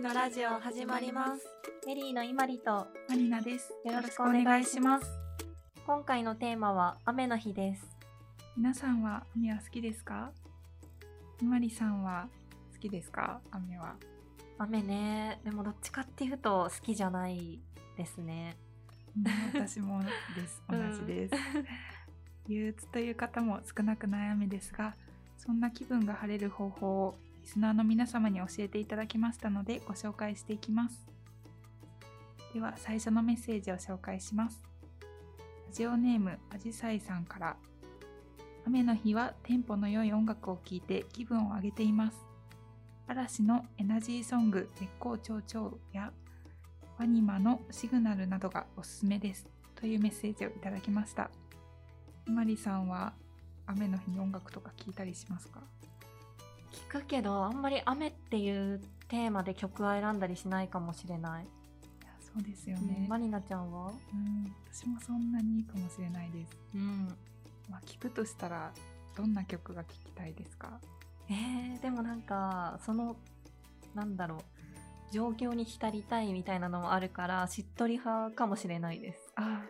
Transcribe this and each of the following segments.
リのラジオ始まりますメリーの今里とマリナです。よろしくお願いします今回のテーマは雨の日です皆さんは雨は好きですか？マリさんは好きですか？雨は。雨ねでもどっちかっていうと好きじゃないですねうん私もです。同じです。憂鬱という方も少なくない雨ですが、そんな気分が晴れる方法をリスナーの皆様に教えていただきましたのでご紹介していきます。では最初のメッセージを紹介します。ラジオネームあじさいさんから雨の日はテンポの良い音楽を聴いて気分を上げています。嵐のエナジーソング絶好調調やワニマのシグナルなどがおすすめですというメッセージをいただきました。マリさんは雨の日に音楽とか聞いたりしますか？聞くけどあんまり雨っていうテーマで曲は選んだりしないかもしれない、いやそうですようんね。マリナちゃんは？うん、私もそんなにいいかもしれないです。うんまあ、聞くとしたらどんな曲が聴きたいですか？えー、でもなんかそのなんだろう状況に浸りたいみたいなのもあるからしっとり派かもしれないですあ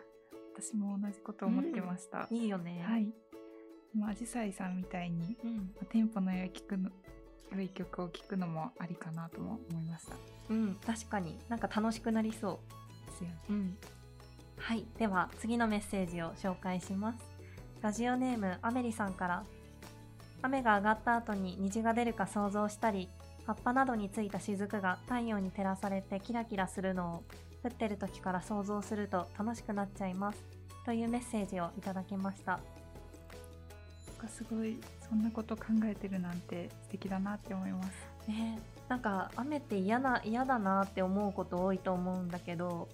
私も同じこと思ってました。いいよねはい。まあ、アジサイさんみたいにうん、まあテンポの良い聞くの良い曲を聴くのもありかなとも思いました。うん、確かに。なんか楽しくなりそですよね。う、うん、はい。では次のメッセージを紹介します。ラジオネームアメリさんから。雨が上がった後に虹が出るか想像したり葉っぱなどについた雫が太陽に照らされてキラキラするのを降ってる時から想像すると楽しくなっちゃいます。というメッセージをいただきましたかすごいそんなこと考えてるなんて素敵だなって思います。ねなんか雨って嫌な嫌だなって思うこと多いと思うんだけど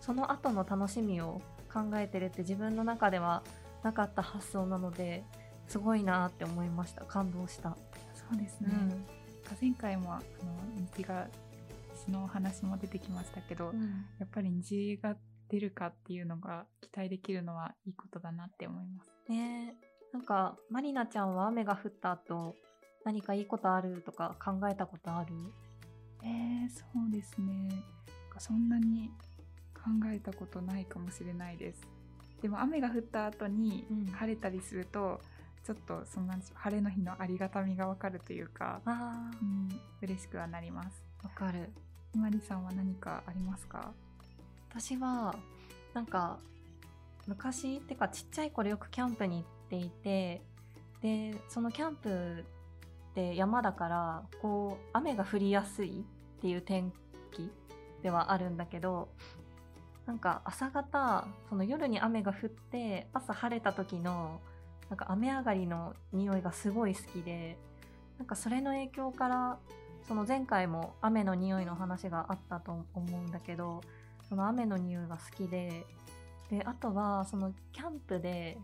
その後の楽しみを考えてるって自分の中ではなかった発想なのですごいなって思いました感動した、そうですね。なんか前回もあの虹が虹のお話も出てきましたけど、うんやっぱり虹が出るかっていうのが期待できるのはいいことだなって思います。ねなんかまりなちゃんは雨が降った後何かいいことあるとか考えたことある？えー、そうですね。そんなに考えたことないかもしれないです。でも雨が降った後にうん晴れたりすると、ちょっとそんな晴れの日のありがたみがわかるというか、あうん、嬉しくはなります。ーわかるマリさんは何かありますか？私はなんか昔ってかちっちゃい頃よくキャンプに行っていてでそのキャンプって山だからこう雨が降りやすいっていう天気ではあるんだけどなんか朝方その夜に雨が降って朝晴れた時のなんか雨上がりの匂いがすごい好きでなんかそれの影響からその前回も雨の匂いの話があったと思うんだけどその雨の匂いが好きでであとはそのキャンプで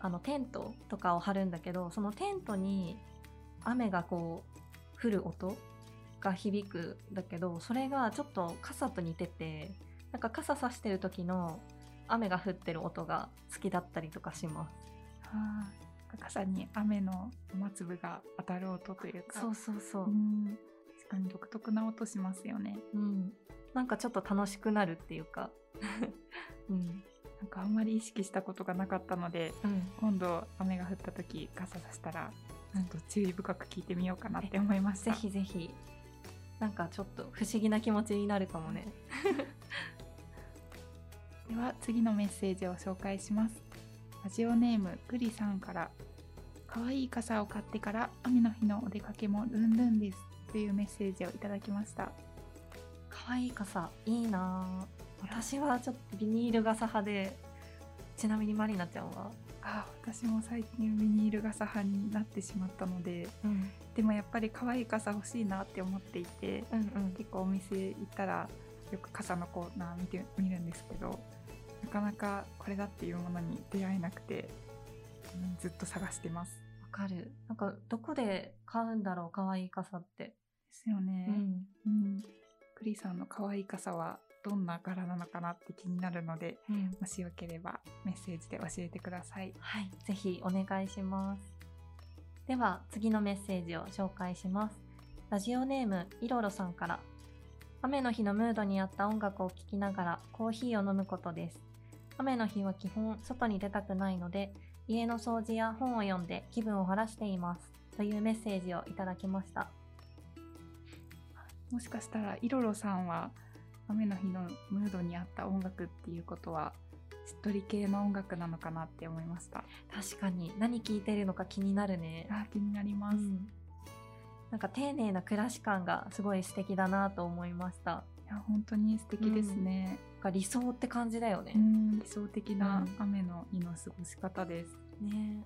あのテントとかを張るんだけどそのテントに雨がこう降る音が響くんだけどそれがちょっと傘と似ててなんか傘さしてる時の雨が降ってる音が好きだったりとかします。あー傘に雨の雨粒が当たる音というか。そうそうそう。う、ん。確かに独特な音しますよね。うん、なんかちょっと楽しくなるっていうかかあんまり意識したことがなかったのでうん。今度雨が降った時傘さしたらちょっと注意深く聞いてみようかなって思いました。ぜひぜひ。なんかちょっと不思議な気持ちになるかもね。では次のメッセージを紹介します。ラジオネームグリさんから可愛い傘を買ってから雨の日のお出かけもルンルンですというメッセージをいただきました。可愛い傘いいなぁ。私はちょっとビニール傘派でちなみにマリナちゃんは？あ私も最近ビニール傘派になってしまったのでうん。でもやっぱり可愛い傘欲しいなって思っていてうんうん。結構お店行ったらよく傘のコーナー見て見るんですけどなかなかこれだっていうものに出会えなくて、うんずっと探してます。わかる。なんかどこで買うんだろう可愛い傘って。ですよね、うん。うん、クリさんの可愛い傘はどんな柄なのかなって気になるのでうんもしよければメッセージで教えてくださいはい、ぜひお願いします。では次のメッセージを紹介します。ラジオネームいろろさんから雨の日のムードに合った音楽を聴きながらコーヒーを飲むことです。雨の日は基本外に出たくないので、家の掃除や本を読んで気分を晴らしています。というメッセージをいただきました。もしかしたらイロロさんは雨の日のムードに合った音楽っていうことはしっとり系の音楽なのかなって思いました。確かに何聴いてるのか気になるね。あ気になります。うんなんか丁寧な暮らし感がすごい素敵だなと思いました。いや本当に素敵ですね。なんか理想って感じだよねう。ん理想的なうん雨の日の過ごし方です。ね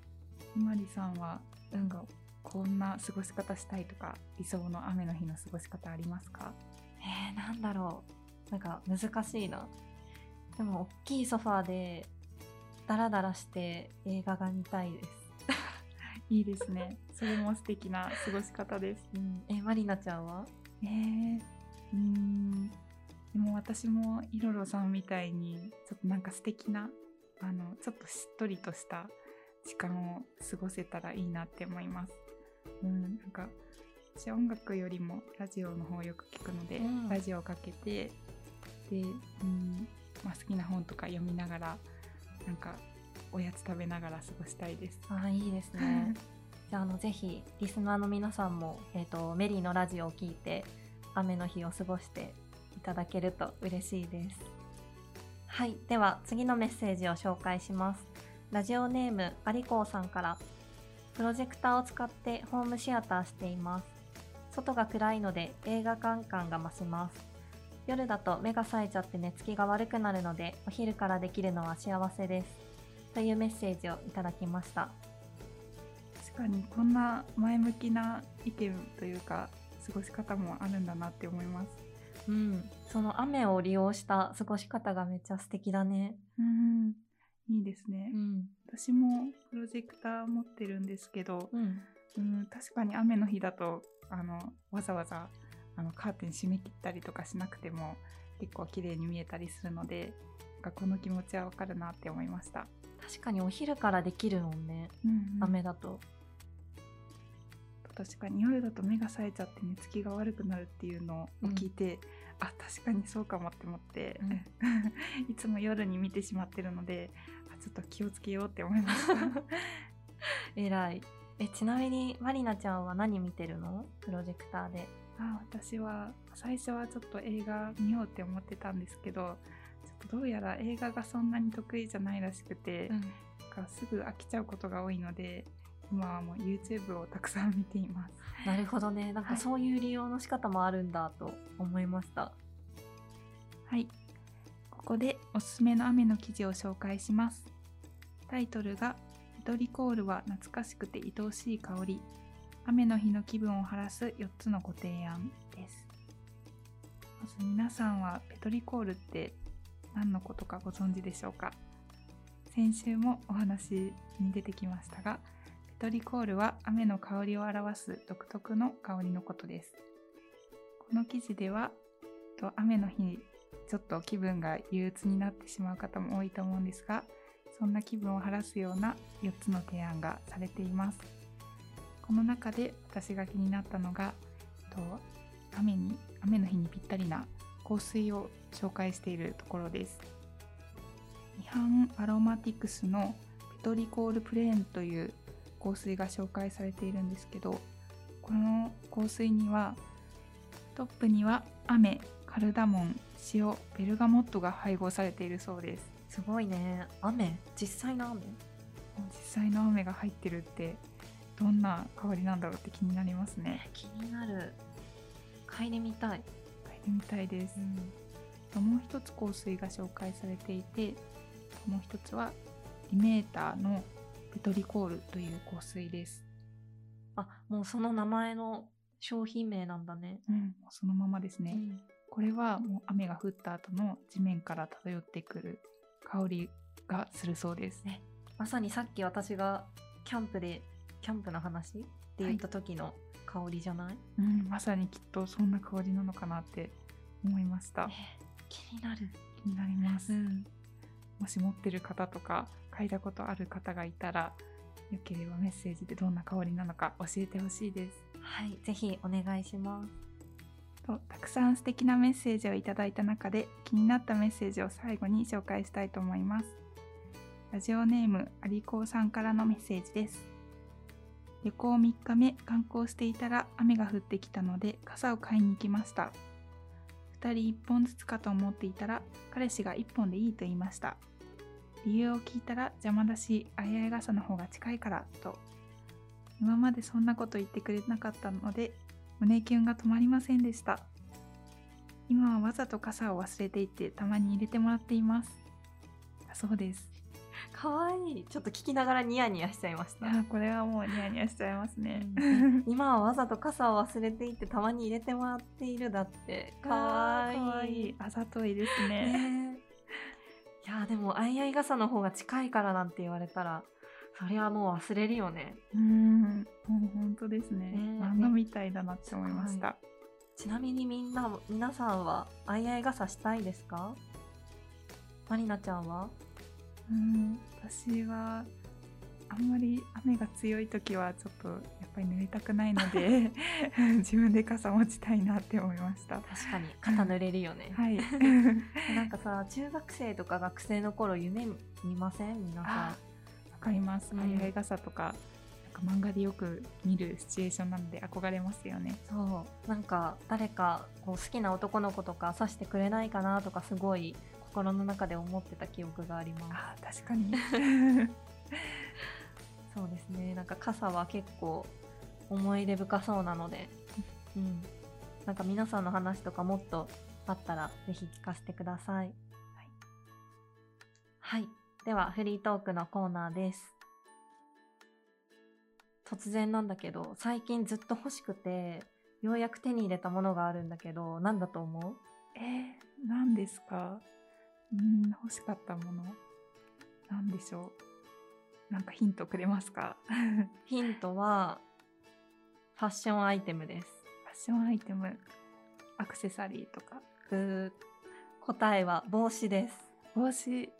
ひまりさんはなんかこんな過ごし方したいとか理想の雨の日の過ごし方ありますか？えー、なんだろう。なんか難しいな。でも大きいソファーでダラダラして映画が見たいです。いいですね。それも素敵な過ごし方です。うん、え、マリナちゃんは？えー、うーんでも私もイロロさんみたいにちょっとなんか素敵なあのちょっとしっとりとした時間を過ごせたらいいなって思います。うん、なんか私は音楽よりもラジオの方をよく聞くので、うんラジオをかけてで、うんまあ、好きな本とか読みながらなんかおやつ食べながら過ごしたいです。あいいですね。じゃああのぜひリスナーの皆さんも、えー、とメリーのラジオを聞いて雨の日を過ごしていただけると嬉しいです。はい、では次のメッセージを紹介します。ラジオネームアリコーさんからプロジェクターを使ってホームシアターしています。外が暗いので映画館感が増します。夜だと目が冴えちゃって寝つきが悪くなるのでお昼からできるのは幸せです。というメッセージをいただきました。確かにこんな前向きな意見というか過ごし方もあるんだなって思います。うん、その雨を利用した過ごし方がめっちゃ素敵だね。うん、いいですね。ん、私もプロジェクター持ってるんですけど、うん、うん、確かに雨の日だとあのわざわざあのカーテン閉め切ったりとかしなくても結構綺麗に見えたりするのでなんかこの気持ちはわかるなって思いました。確かにお昼からできるもんね。うんうん雨だと。確かに夜だと目が冴えちゃって寝つきが悪くなるっていうのを聞いて、あ確かにそうかもって思って、いつも夜に見てしまってるのであちょっと気をつけようって思いました えらい。え、ちなみにマリナちゃんは何見てるの？プロジェクターで。あ私は最初はちょっと映画見ようって思ってたんですけどちょっとどうやら映画がそんなに得意じゃないらしくて、なんかすぐ飽きちゃうことが多いので今はもう YouTube をたくさん見ています なるほどね。なんかはいそういう利用の仕方もあるんだと思いました。はい。ここでおすすめの雨の記事を紹介します。タイトルがペトリコールは懐かしくて愛おしい香り。雨の日の気分を晴らす4つのご提案です。まず皆さんはペトリコールって何のことかご存知でしょうか？先週もお話に出てきましたが、ペトリコールは雨の香りを表す独特の香りのことです。この記事では、と雨の日ちょっと気分が憂鬱になってしまう方も多いと思うんですがそんな気分を晴らすような4つの提案がされていますこの中で私が気になったのがと雨に雨の日にぴったりな香水を紹介しているところですミハンアロマティクスのペトリコールプレーンという香水が紹介されているんですけどこの香水にはトップには雨、カルダモン、塩、ベルガモットが配合されているそうです。すごいね。雨？実際の雨？実際の雨が入ってるってどんな香りなんだろうって気になりますね。気になる。嗅いでみたい。嗅いでみたいです。もう一つ香水が紹介されていて、もう一つはリメーターのペトリコールという香水です。あ、もうその名前の商品名なんだね。うん、そのままですね。これはもう雨が降った後の地面から漂ってくる香りがするそうです。ねまさにさっき私がキャンプでキャンプの話？って言った時の香りじゃない、うん、まさにきっとそんな香りなのかなって思いました。え気になる。気になります。ん。もし持ってる方とか嗅いだことある方がいたら、よければメッセージでどんな香りなのか教えてほしいです。はい、ぜひお願いします。とたくさん素敵なメッセージをいただいた中で気になったメッセージを最後に紹介したいと思いますラジオネームアリコーさんからのメッセージです旅行3日目観光していたら雨が降ってきたので傘を買いに行きました。2人1本ずつかと思っていたら彼氏が1本でいいと言いました。理由を聞いたら邪魔だしあいあ傘の方が近いからと。今までそんなこと言ってくれなかったので胸キュンが止まりませんでした。今はわざと傘を忘れていてたまに入れてもらっています。だそうです。かわい。いちょっと聞きながらニヤニヤしちゃいました。いやこれはもうニヤニヤしちゃいますね、うん。今はわざと傘を忘れていってたまに入れてもらっているだって。かわい。い。あざといですね。ねいやでもあいあい傘の方が近いからなんて言われたらそりゃもう忘れるよね。うん。本当ですね。ね漫画みたいだなって思いました、ちなみにみんな皆さんはあいあい傘したいですか？まりなちゃんは？うん私はあんまり雨が強い時はちょっとやっぱり濡れたくないので 自分で傘持ちたいなって思いました。確かに肩濡れるよね、はい。なんかさ中学生とか学生の頃夢見ません？皆さあわかります。うんあいあい傘とか、なんか漫画でよく見るシチュエーションなので憧れますよね。んそう。なんか誰かこう好きな男の子とか刺してくれないかなとかすごい心の中で思ってた記憶があります。あー確かに。そうですね。なんか傘は結構思い出深そうなので、うん、なんか皆さんの話とかもっとあったらぜひ聞かせてください。はい、ではフリートークのコーナーです。突然なんだけど最近ずっと欲しくてようやく手に入れたものがあるんだけど何だと思う？えー、何ですか？うん、欲しかったもの。なんでしょう。なんかヒントくれますか？フ ヒントはファッションアイテムです。ァッションアイテム、アクセサリーとか。ブー答えは帽子です。帽子。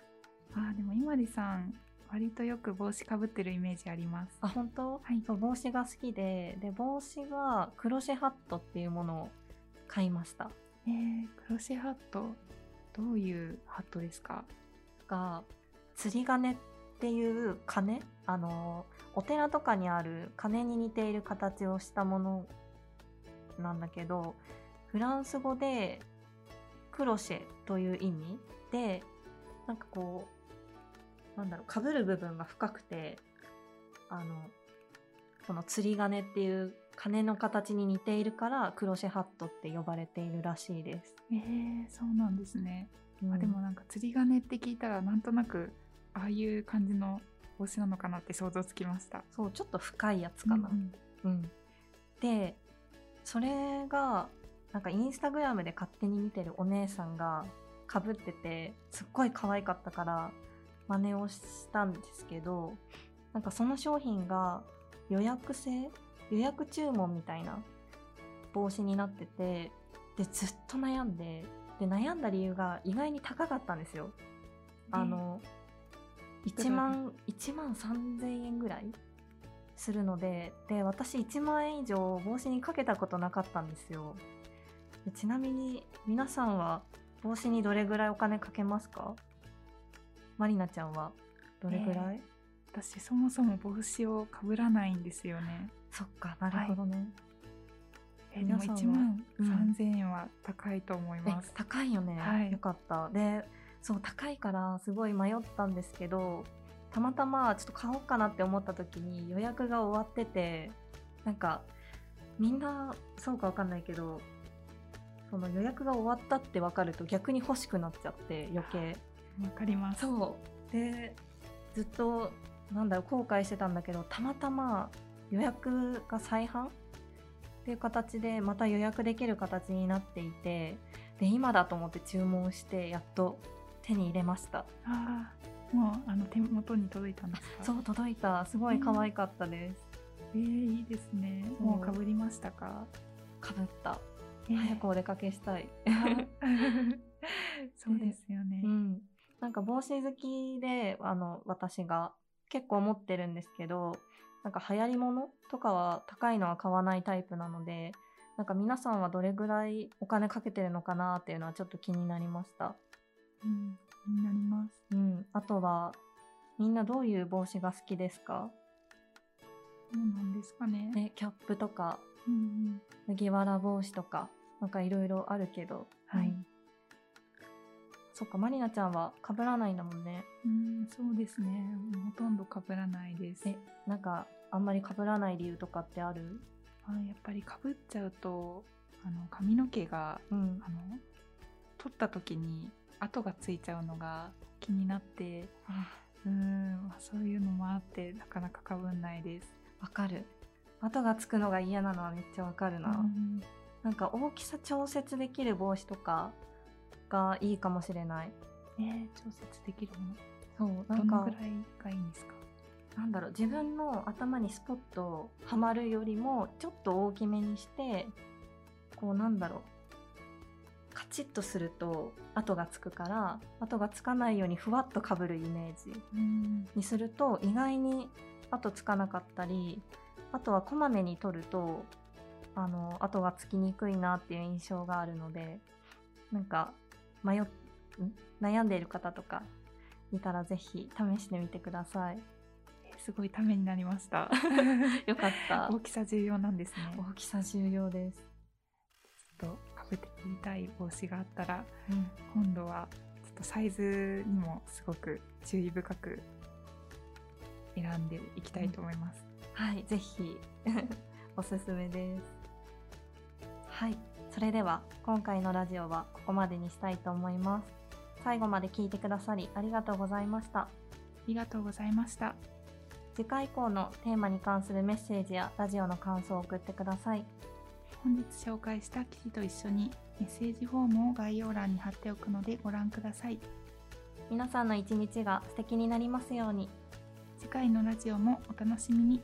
あーでも今里さん、割とよく帽子かぶってるイメージあります。あ本当、はいそう帽子が好きでで帽子がクロシェハットっていうものを買いましたえー、クロシェハット、どういうハットですか？が釣り鐘っていう鐘？あのお寺とかにある鐘に似ている形をしたものなんだけどフランス語でクロシェという意味でなんかこうなんだろうかぶる部分が深くてあのその釣り鐘っていう鐘の形に似ているからクロシェハットって呼ばれているらしいです。えー、そうなんですね。うんあでもなんか釣り鐘って聞いたらなんとなくああいう感じの帽子なのかなって想像つきました。そうちょっと深いやつかな。うんうん、でそれがなんかインスタグラムで勝手に見てるお姉さんがかぶっててすっごい可愛かったから真似をしたんですけどなんかその商品が予約制予約注文みたいな帽子になっててでずっと悩んでで悩んだ理由が意外に高かったんですよ。あの1万1万3000円ぐらいするのでで私1万円以上帽子にかけたことなかったんですよ。でちなみに皆さんは帽子にどれぐらいお金かけますか？まりなちゃんはどれぐらい、私そもそも帽子をかぶらないんですよね。そっかなるほどね、えでも皆さんは1万うん。3000円は高いと思いえます。高いよね、はい。よかった。でそう高いからすごい迷ったんですけどたまたまちょっと買おうかなって思った時に予約が終わっててなんかみんなそうかわかんないけどその予約が終わったって分かると逆に欲しくなっちゃって余計。わかります。そう。でずっとなんだろう後悔してたんだけどたまたま予約が再販っていう形でまた予約できる形になっていてで今だと思って注文してやっと手に入れました。ああ、もうあの手元に届いたんですか？そう届いた。すごい可愛かったです。えー、いいですね。もうかぶりましたか？かぶった。えー。早くお出かけしたい。そうですよね。うん。なんか帽子好きであの私が結構持ってるんですけどなんか流行り物とかは高いのは買わないタイプなのでなんか皆さんはどれぐらいお金かけてるのかなっていうのはちょっと気になりました。うん、気になります。うん。あとは、みんなどういう帽子が好きですか？どうなんですかね。ね、キャップとか、うん麦わら帽子とか、なんかいろいろあるけど。はいうんそっか、まりなちゃんは被らないんだもんね。うん、うんそうですね。もうほとんど被らないです。え、なんか、あんまり被らない理由とかってある？あやっぱり被っちゃうとあの髪の毛がうんあ。の取った時に跡がついちゃうのが気になってうん、まあそういうのもあってなかなか被んないです。わかる。跡がつくのが嫌なのはめっちゃわかるな。うんなんか大きさ調節できる帽子とかがいいかもしれない。えー調節できるもそう、なんかどのぐら、いがいいんですかなんだろう、自分の頭にスポッとはまるよりも、ちょっと大きめにして、こうなんだろう、カチッとすると跡がつくから、跡がつかないようにふわっとかぶるイメージにすると、意外に跡つかなかったり、あとはこまめに取ると、あの、跡がつきにくいなっていう印象があるので、なんか、迷っ、ん悩んでいる方とかいたらぜひ試してみてください。えーすごいためになりました。よかった。大きさ重要なんですね。大きさ重要です。ちょっと被ってみたい帽子があったらうん、今度はちょっとサイズにもすごく注意深く選んでいきたいと思います。はい、ぜひ おすすめです。はい、それでは今回のラジオはここまでにしたいと思います。最後まで聞いてくださりありがとうございました。ありがとうございました。次回以降のテーマに関するメッセージやラジオの感想を送ってください。本日紹介した記事と一緒にメッセージフォームを概要欄に貼っておくのでご覧ください。皆さんの一日が素敵になりますように。次回のラジオもお楽しみに。